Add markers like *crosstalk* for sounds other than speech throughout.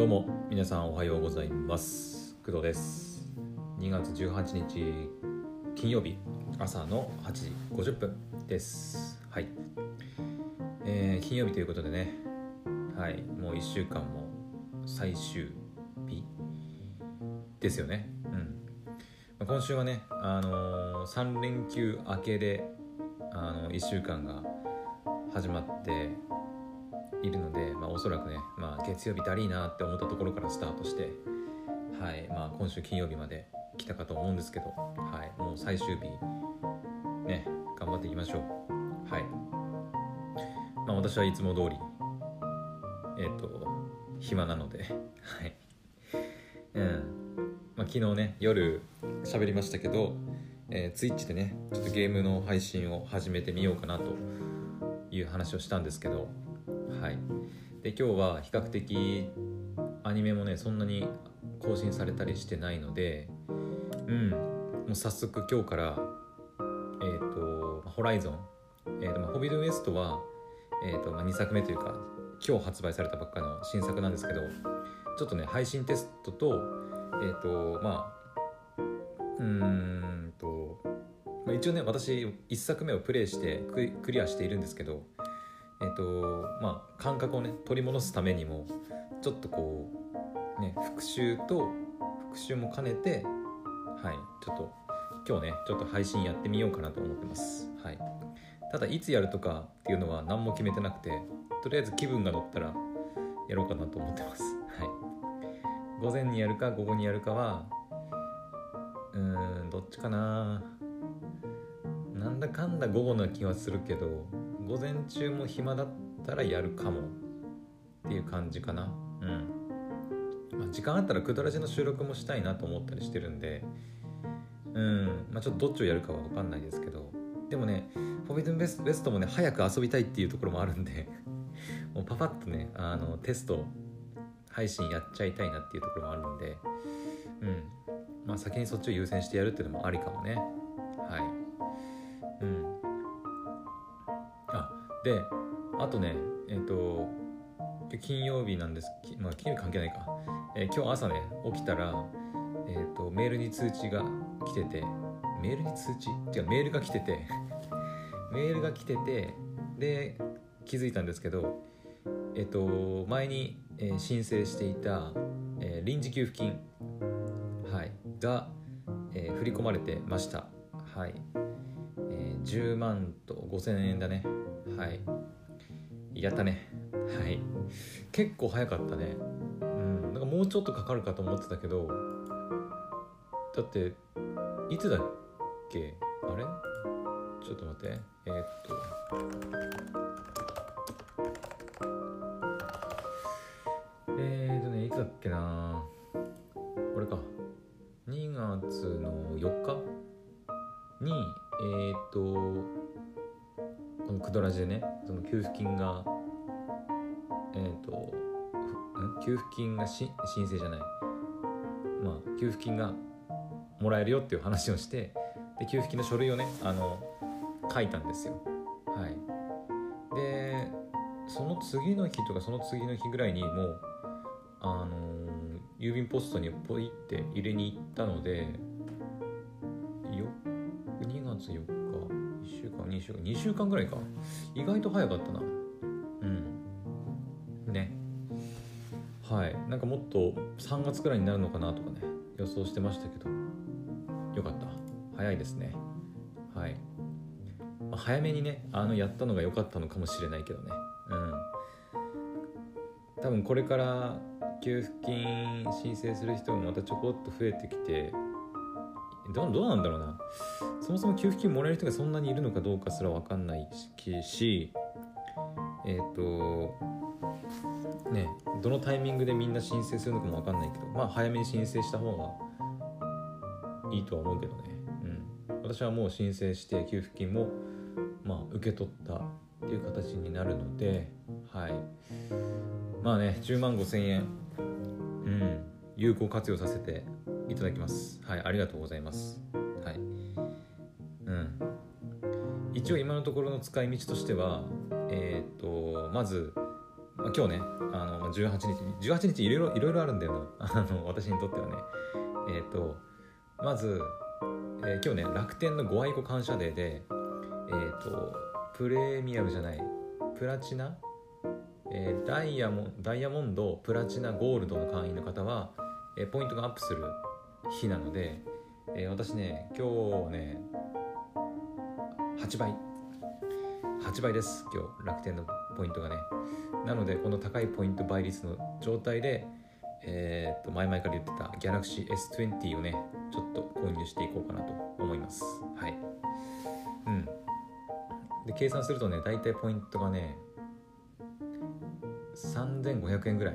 どうも皆さんおはようございます。工藤です。2月18日金曜日朝の8時50分です。はい、えー金曜日ということでね。はい。もう1週間も最終日ですよね。うん、まあ今週はねあの3連休明けであの1週間が始まっているので、まあ、おそらくね、月曜日だりーなって思ったところからスタートして、はいまあ、今週金曜日まで来たかと思うんですけど、はい、もう最終日ね頑張っていきましょう。はい。まあ私はいつも通りえっ、と暇なので *laughs* はい。うん。まあ昨日ね夜喋りましたけど、えー、ツイッチでねちょっとゲームの配信を始めてみようかなという話をしたんですけどはい、で今日は比較的アニメもねそんなに更新されたりしてないのでうんもう早速今日からえっ、とホライゾン、えーとまあ、ホビットウエストは、えーとまあ、2作目というか今日発売されたばっかの新作なんですけどちょっとね配信テストとえっ、とまあうんと、まあ、一応ね私1作目をプレイしてククリアしているんですけどえっ、とまあ感覚をね取り戻すためにもちょっとこうね復習と復習も兼ねてはいちょっと今日ねちょっと配信やってみようかなと思ってます。はい。ただいつやるとかっていうのは何も決めてなくてとりあえず気分が乗ったらやろうかなと思ってます。はい。午前にやるか午後にやるかはうーんどっちかな。なんだかんだ午後な気はするけど午前中も暇だったらやるかもっていう感じかな。うん、まあ、時間あったらくだらじの収録もしたいなと思ったりしてるんで。うん。まあちょっとどっちをやるかは分かんないですけど。でもねフォビドゥンベスベストもね早く遊びたいっていうところもあるんで。*laughs* もうパパッとねあのテスト配信やっちゃいたいなっていうところもあるんで。うん。まあ先にそっちを優先してやるっていうのもありかもね。であとねえっ、と金曜日なんですまあ金曜日関係ないか、えー今日朝ね起きたらえっ、とメールに通知が来ててメールに通知？違うメールが来てて *laughs* メールが来ててで気づいたんですけどえっ、と前に、えー申請していた、えー臨時給付金はいが、えー振り込まれてました。はい、えー10万と5000円だね。はい。やったね。はい。結構早かったね。うん。なんかもうちょっとかかるかと思ってたけどだっていつだっけ？あれ？ちょっと待って。えーっと。でねその給付金がえっ、と給付金がし申請じゃない。まあ給付金がもらえるよっていう話をしてで給付金の書類をねあの書いたんですよ。はい。でその次の日とかその次の日ぐらいにもうあの郵便ポストにポイって入れに行ったので2月4日1週間2週間2週間ぐらいか。意外と早かったな。うん。ね。はい。なんかもっと3月くらいになるのかなとかね予想してましたけど。よかった。早いですね。はい、まあ早めにねあのやったのが良かったのかもしれないけどね。うん。多分これから給付金申請する人もまたちょこっと増えてきてどどうなんだろうな。そもそも給付金もらえる人がそんなにいるのかどうかすら分かんないしえっ、とねどのタイミングでみんな申請するのかも分かんないけどまあ早めに申請した方がいいとは思うけどね、うん、私はもう申請して給付金もまあ受け取ったっていう形になるのではい。まあね10万5千円。うん。有効活用させていただきます。はいありがとうございます。一応今のところの使い道としてはえっ、とまずまあ、今日ねあの18日18日いろいろいろいろあるんだよな。*laughs* あの私にとってはね。えっ、とまず、えー今日ね楽天のご愛顧感謝デーでえっ、とプレミアムじゃないプラチナ、えーダイヤモダイヤモンドプラチナゴールドの会員の方は、えーポイントがアップする日なので、えー私ね今日ね8倍。8倍です。今日楽天のポイントがね。なのでこの高いポイント倍率の状態でえーっと前々から言ってた Galaxy S20 をねちょっと購入していこうかなと思います。はい。うん。で計算するとね大体ポイントがね3500円ぐらい。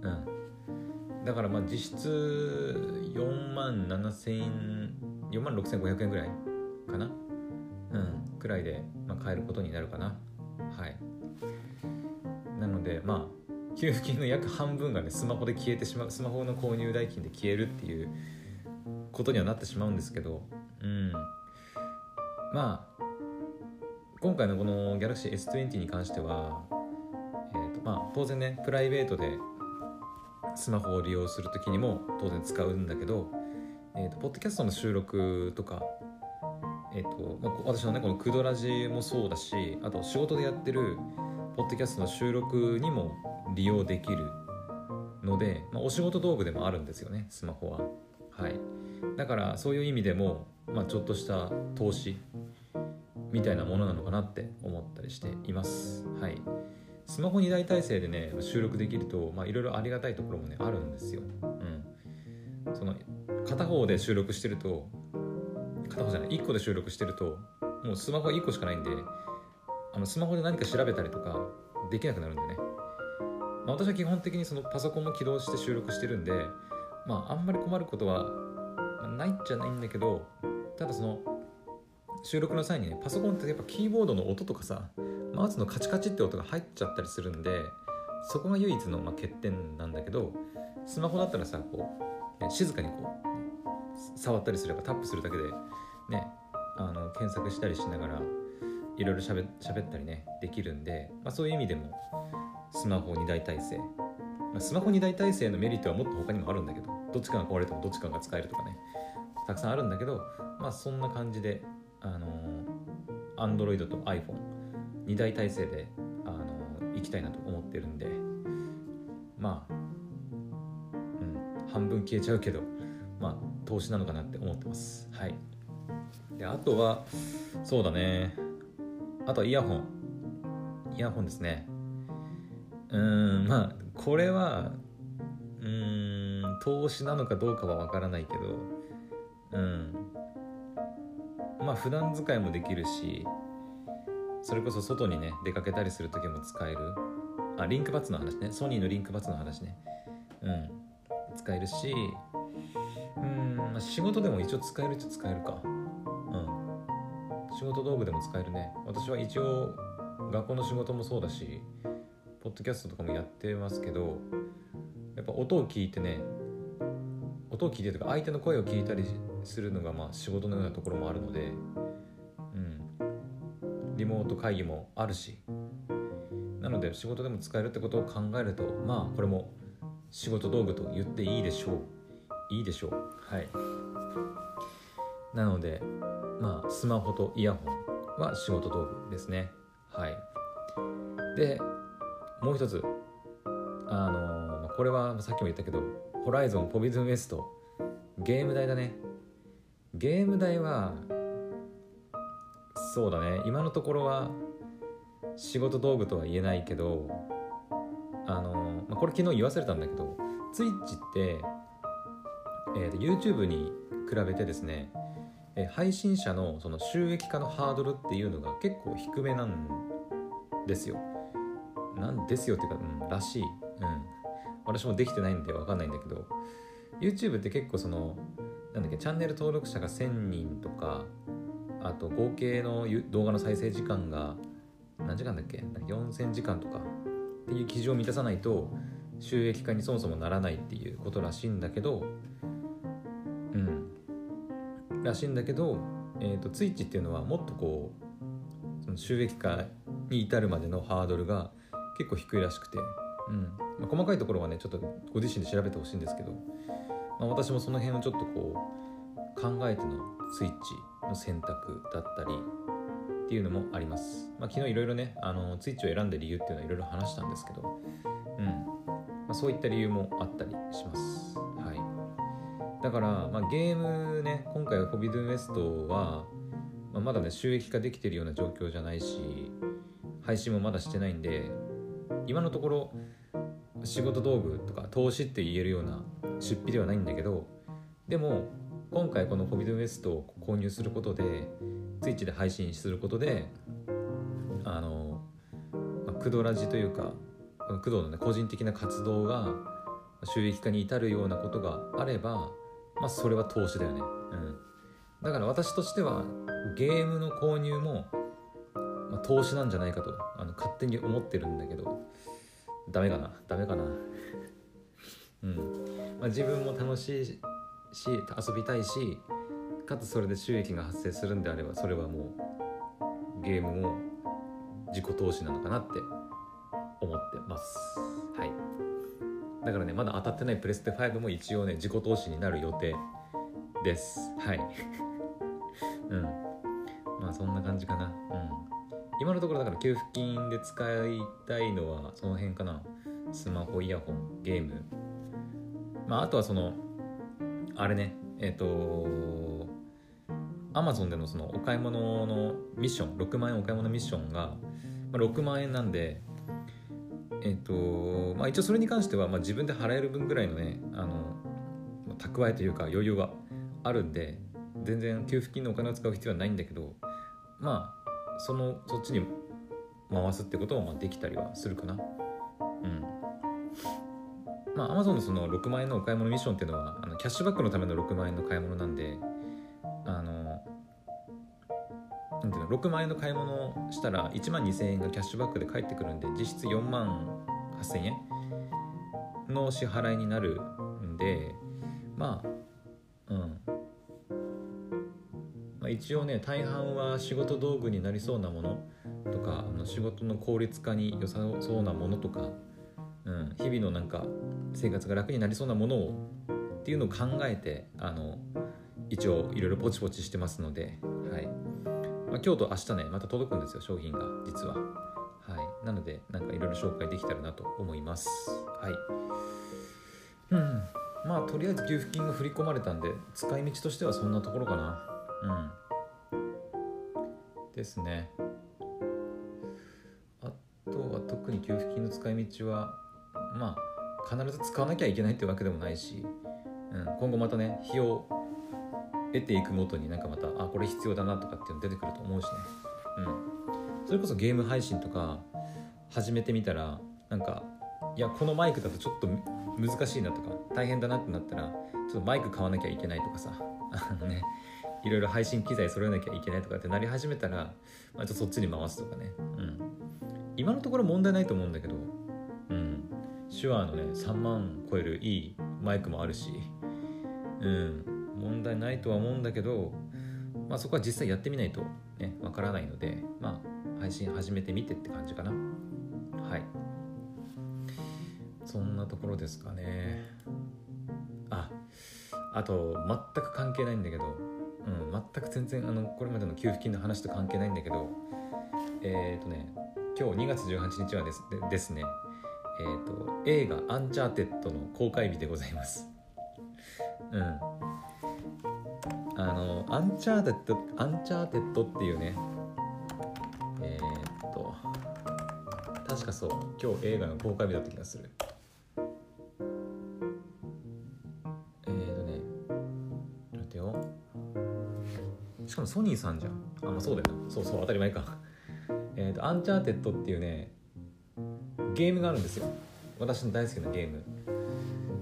うん。だからまあ実質4万7000円4万6500円ぐらいかな。くらいで、まあ、買えることになるかな。はい。なのでまあ給付金の約半分がねスマホで消えてしまうスマホの購入代金で消えるっていうことにはなってしまうんですけどうん。まあ今回のこの Galaxy S20 に関しては、えーとまあ、当然ねプライベートでスマホを利用する時にも当然使うんだけど、えー、とポッドキャストの収録とか、えーと、私のねこのクドラジもそうだしあと仕事でやってるポッドキャストの収録にも利用できるので、まあ、お仕事道具でもあるんですよねスマホは。はい、だからそういう意味でも、まあ、ちょっとした投資みたいなものなのかなって思ったりしています。はい、スマホ2台体制でね収録できるとまあいろいろありがたいところもねあるんですよ。うん、その片方で収録してると片方じゃない。1個で収録してるともうスマホが1個しかないんであのスマホで何か調べたりとかできなくなるんでね、まあ、私は基本的にそのパソコンも起動して収録してるんでまああんまり困ることはないじゃないんだけどただその収録の際にねパソコンってやっぱキーボードの音とかさマウスのカチカチって音が入っちゃったりするんでそこが唯一のま欠点なんだけどスマホだったらさこう、ね、静かにこう触ったりすればタップするだけでねあの検索したりしながらいろいろしゃべったりねできるんで、まあ、そういう意味でもスマホ2台体制、まあ、スマホ2台体制のメリットはもっと他にもあるんだけどどっちかが壊れてもどっちかが使えるとかね。たくさんあるんだけどまあそんな感じであの Android と iPhone2 台体制であの行きたいなと思ってるんでまあうん半分消えちゃうけどまあ投資なのかなって思ってます。はい。であとはそうだね。あとはイヤホン。イヤホンですね。うーんまあこれはうーん投資なのかどうかはわからないけどうん。まあ普段使いもできるしそれこそ外にね出かけたりする時も使える。あリンクバッツの話ね。ソニーのリンクバッツの話ね。うん。使えるしうん、仕事でも一応使えるっちゃ使えるか。仕事道具でも使えるね。私は一応学校の仕事もそうだしポッドキャストとかもやってますけどやっぱ音を聞いてね音を聞いてとか相手の声を聞いたりするのがまあ仕事のようなところもあるのでうん。リモート会議もあるしなので仕事でも使えるってことを考えるとまあこれも仕事道具と言っていいでしょう。いいでしょう。はい。なのでまあスマホとイヤホンは仕事道具ですね。はい。でもう一つ。あのこれはさっきも言ったけどホライゾンポビズンウエスト。ゲーム代だね。ゲーム代はそうだね。今のところは仕事道具とは言えないけどあの、まあ、これ昨日言わされたんだけど Twitch って、えーと YouTube に比べてですねえ配信者のその収益化のハードルっていうのが結構低めなんですよ。なんですよっていうか、うん、らしい。うん。私もできてないんでわかんないんだけど、YouTube って結構その、なんだっけ、チャンネル登録者が1000人とか、あと合計の動画の再生時間が何時間だっけ ?4000 時間とかっていう基準を満たさないと収益化にそもそもならないっていうことらしいんだけど、らしいんだけど、えー、と Twitch っていうのはもっとこうその収益化に至るまでのハードルが結構低いらしくて、うん。まあ、細かいところはねちょっとご自身で調べてほしいんですけど、まあ、私もその辺をちょっとこう考えてのスイッチの選択だったりっていうのもあります、まあ、昨日いろいろねあのスイッチを選んで理由っていうのはいろいろ話したんですけど、うん。ま、そういった理由もあったりします。だから、まあ、ゲームね今回はフォビドゥンウエストは、まあ、まだね収益化できてるような状況じゃないし配信もまだしてないんで今のところ仕事道具とか投資って言えるような出費ではないんだけどでも今回この「ホビドゥンウエスト」を購入することで Twitch で配信することであの、まあ、クドラジというか工藤の、ね、個人的な活動が収益化に至るようなことがあればまあそれは投資だよね。うん。だから私としてはゲームの購入も、まあ、投資なんじゃないかとあの勝手に思ってるんだけどダメかな。ダメかな。うん。まあ、自分も楽しいし遊びたいしかつそれで収益が発生するんであればそれはもうゲームも自己投資なのかなって思ってます。はい。だからねまだ当たってないプレステ5も一応ね自己投資になる予定です。はい。*laughs* うん。まあそんな感じかな。うん。今のところだから給付金で使いたいのはその辺かな。スマホイヤホンゲーム。まああとはそのあれね。えっ、ー、とアマゾンでのそのお買い物のミッション。6万円お買い物ミッションが、まあ、6万円なんでえっ、とまあ一応それに関しては、まあ、自分で払える分ぐらいのねあの蓄えというか余裕はあるんで全然給付金のお金を使う必要はないんだけどまあそのそっちに回すってこともできたりはするかな。うん。まあ Amazon のその6万円のお買い物ミッションっていうのはあのキャッシュバックのための6万円の買い物なんでなんていうの6万円の買い物をしたら1万2000円がキャッシュバックで返ってくるんで実質4万8000円の支払いになるんでまあまあ、一応ね大半は仕事道具になりそうなものとかあの仕事の効率化に良さそうなものとか、うん、日々のなんか生活が楽になりそうなものをっていうのを考えてあの一応いろいろポチポチしてますので、はいまあ、今日と明日ねまた届くんですよ商品が実は。はい、なのでなんかいろいろ紹介できたらなと思います。はいうんまあとりあえず給付金が振り込まれたんで使い道としてはそんなところかな。うんですねあとは特に給付金の使い道はまあ必ず使わなきゃいけないってわけでもないし、うん、今後またね費用得ていくごとになんかまたあこれ必要だなとかっていうの出てくると思うしね。うん。それこそゲーム配信とか始めてみたらなんかいやこのマイクだとちょっと難しいなとか大変だなってなったらちょっとマイク買わなきゃいけないとかさ。あのねいろいろ配信機材揃えなきゃいけないとかってなり始めたら、まあ、ちょっとそっちに回すとかね、うん、今のところ問題ないと思うんだけど、うん、手話のね3万超えるいいマイクもあるし、うん、問題ないとは思うんだけど、まあ、そこは実際やってみないとねわからないので、まあ、配信始めてみてって感じかな。はい。そんなところですかね。ああと全く関係ないんだけどうん、全く全然あのこれまでの給付金の話と関係ないんだけどえっ、ー、とね今日2月18日はですでですねえっ、ー、と映画「アンチャーテッド」の公開日でございます。うん。あのアンチャーテッドアンチャーテッドっていうね。えっ、と確かそう。今日映画の公開日だった気がする。えっとね。しかもソニーさんじゃん。あまあそうだよな。そうそう当たり前か。えっとアンチャーテッドっていうねゲームがあるんですよ。私の大好きなゲーム。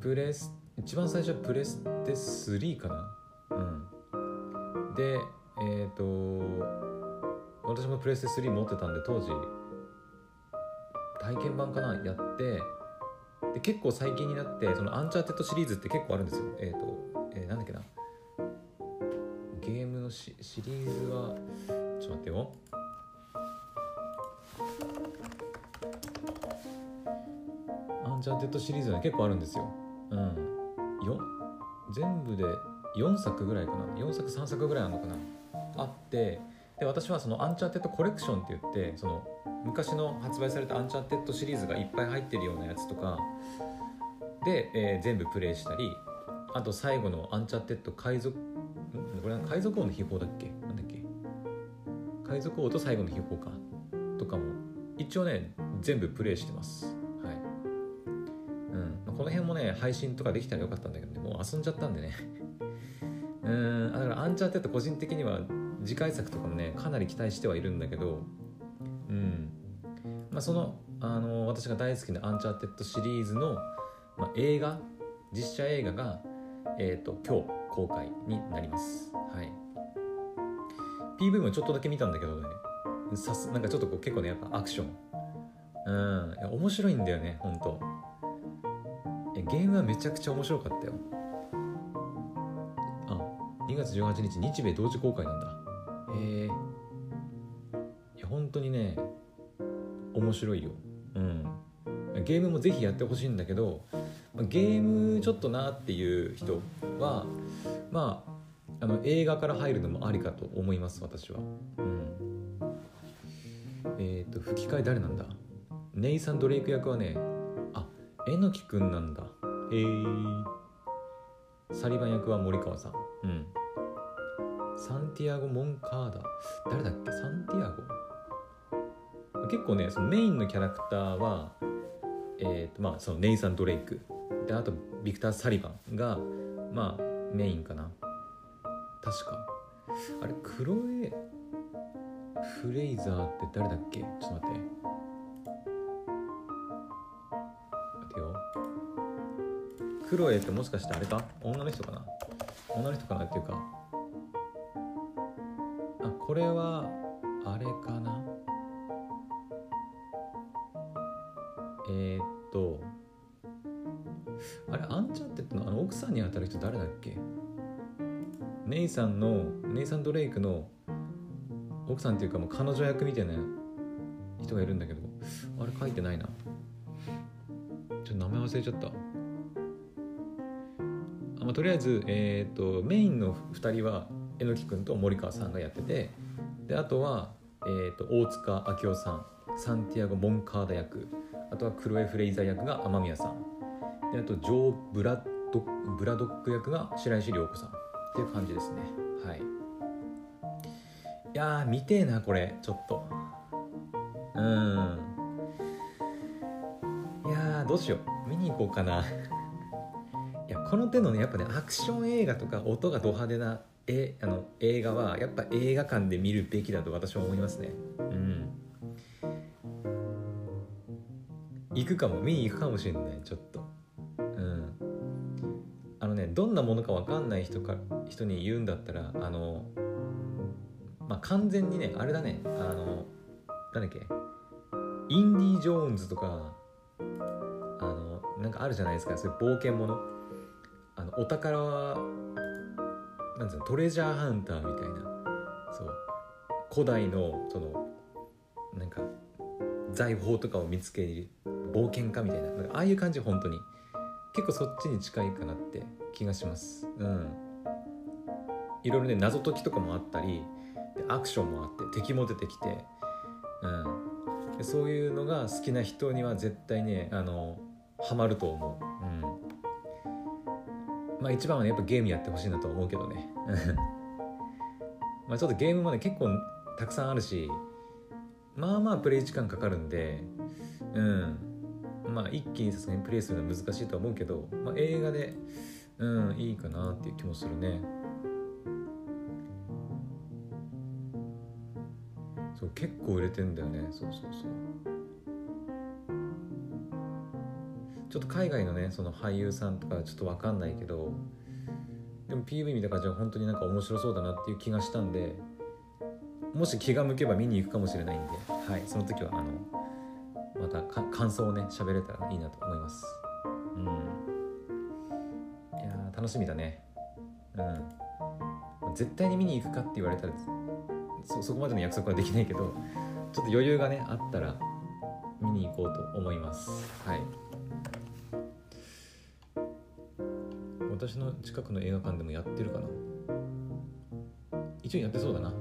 プレス一番最初はプレステ3かな。でえっ、ー、と私もプレステ3持ってたんで当時体験版かなやってで結構最近になってそのアンチャーテッドシリーズって結構あるんですよ。えっ、ー、と、えー、なんだっけな。ゲームのシシリーズはちょっと待ってよ。アンチャーテッドシリーズは結構あるんですよ。うん。よ全部で4作ぐらいかな？4作3作ぐらいあるのかなあってで私はそのアンチャーテッドコレクションって言ってその昔の発売されたアンチャーテッドシリーズがいっぱい入ってるようなやつとかで、えー全部プレイしたりあと最後のアンチャーテッド海賊ん？これは海賊王の秘宝だっけ？なんだっけ？海賊王と最後の秘宝か。とかも一応ね全部プレイしてます。はい。うん。まあこの辺もね配信とかできたらよかったんだけどねもう遊んじゃったんでねうんだからアンチャーテッド個人的には次回作とかもねかなり期待してはいるんだけどうん。まあそのあの私が大好きなアンチャーテッドシリーズの、まあ、映画実写映画がえっ、と今日公開になります。はい。PV もちょっとだけ見たんだけどね。さすなんかちょっとこう結構ねやっぱアクション。うん。面白いんだよねほんとゲームはめちゃくちゃ面白かったよ。2月18日日米同時公開なんだ。へえ。いや本当にね面白いよ。うん。ゲームもぜひやってほしいんだけどまあゲームちょっとなっていう人はまああの映画から入るのもありかと思います私は。うん。えっ、と吹き替え誰なんだ？ネイサン・ドレイク役はねあえのきくんなんだ。へえ。サリバン役は森川さんティアゴ・モンカーダ誰だっけ？サンティアゴ結構ねそのメインのキャラクターはえーとまあ、そのネイサン・ドレイク。であとビクター・サリバンがまあメインかな。確か。あれクロエ・フレイザーって誰だっけ？ちょっと待って。待てよ。クロエってもしかしてあれか？女の人かな？女の人かな？っていうかこれはあれかな？えー、っとあれアンチャーテッドのあの奥さんに当たる人誰だっけ？ネイさんのネイサン・ドレイクの奥さんっていうかもう彼女役みたいな人がいるんだけどあれ書いてないな。ちょっと名前忘れちゃった。あ、まあ、とりあえず、えー、とメインの2人は榎木君と森川さんがやっててであとは、えー、と大塚明夫さんサンティアゴ・モンカーダ役あとはクロエ・フレイザー役が雨宮さん。であとジョー・ブラドブラドック役が白石涼子さん。っていう感じですね。はい。いやー見てえなこれ。ちょっと。うん。いやーどうしよう。見に行こうかな。いやこの手のねやっぱねアクション映画とか音がド派手なえあの映画はやっぱ映画館で見るべきだと私は思いますね。うん。行くかも。見に行くかもしれないちょっと。うん。あのねどんなものか分かんない人か人に言うんだったらあのまあ完全にねあれだねあのなんだっけ？インディ・ジョーンズとかあのなんかあるじゃないですか。そういう冒険もの。あのお宝はなんつうのトレジャーハンターみたいな。そう。古代のそのなんか財宝とかを見つける冒険家みたいな。なんかああいう感じ本当に。結構そっちに近いかなって気がします。うん。いろいろね謎解きとかもあったりアクションもあって敵も出てきて、うん、そういうのが好きな人には絶対ねあのハマると思う、まあ一番はねやっぱゲームやってほしいなと思うけどね。*laughs* まあちょっとゲームもね結構たくさんあるしまあまあプレイ時間かかるんでうん。まあ一気にさすがにプレイするのは難しいと思うけど、まあ、映画でうんいいかなっていう気もするね。そう結構売れてんだよね。そうそうそう。ちょっと海外のねその俳優さんとかちょっと分かんないけどでも PV 見た感じは本当になんか面白そうだなっていう気がしたんでもし気が向けば見に行くかもしれないんで、はい、その時はあのまた感想をね喋れたらいいなと思います。うん。いや楽しみだね。うん。絶対に見に行くかって言われたらそそこまでの約束はできないけどちょっと余裕がねあったら見に行こうと思います。はい。私の近くの映画館でもやってるかな。一応やってそうだな。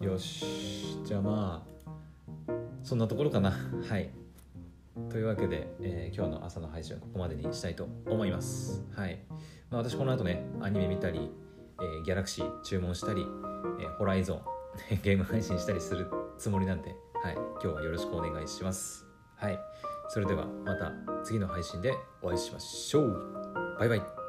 うん。よし。じゃあまあそんなところかな。はい。というわけで、えー今日の朝の配信はここまでにしたいと思います。はい、まあ、私この後ねアニメ見たり、えーギャラクシー注文したり、えーホライゾン *laughs* ゲーム配信したりするつもりなんで、はい、今日はよろしくお願いします。はい。それではまた次の配信でお会いしましょう。バイバイ。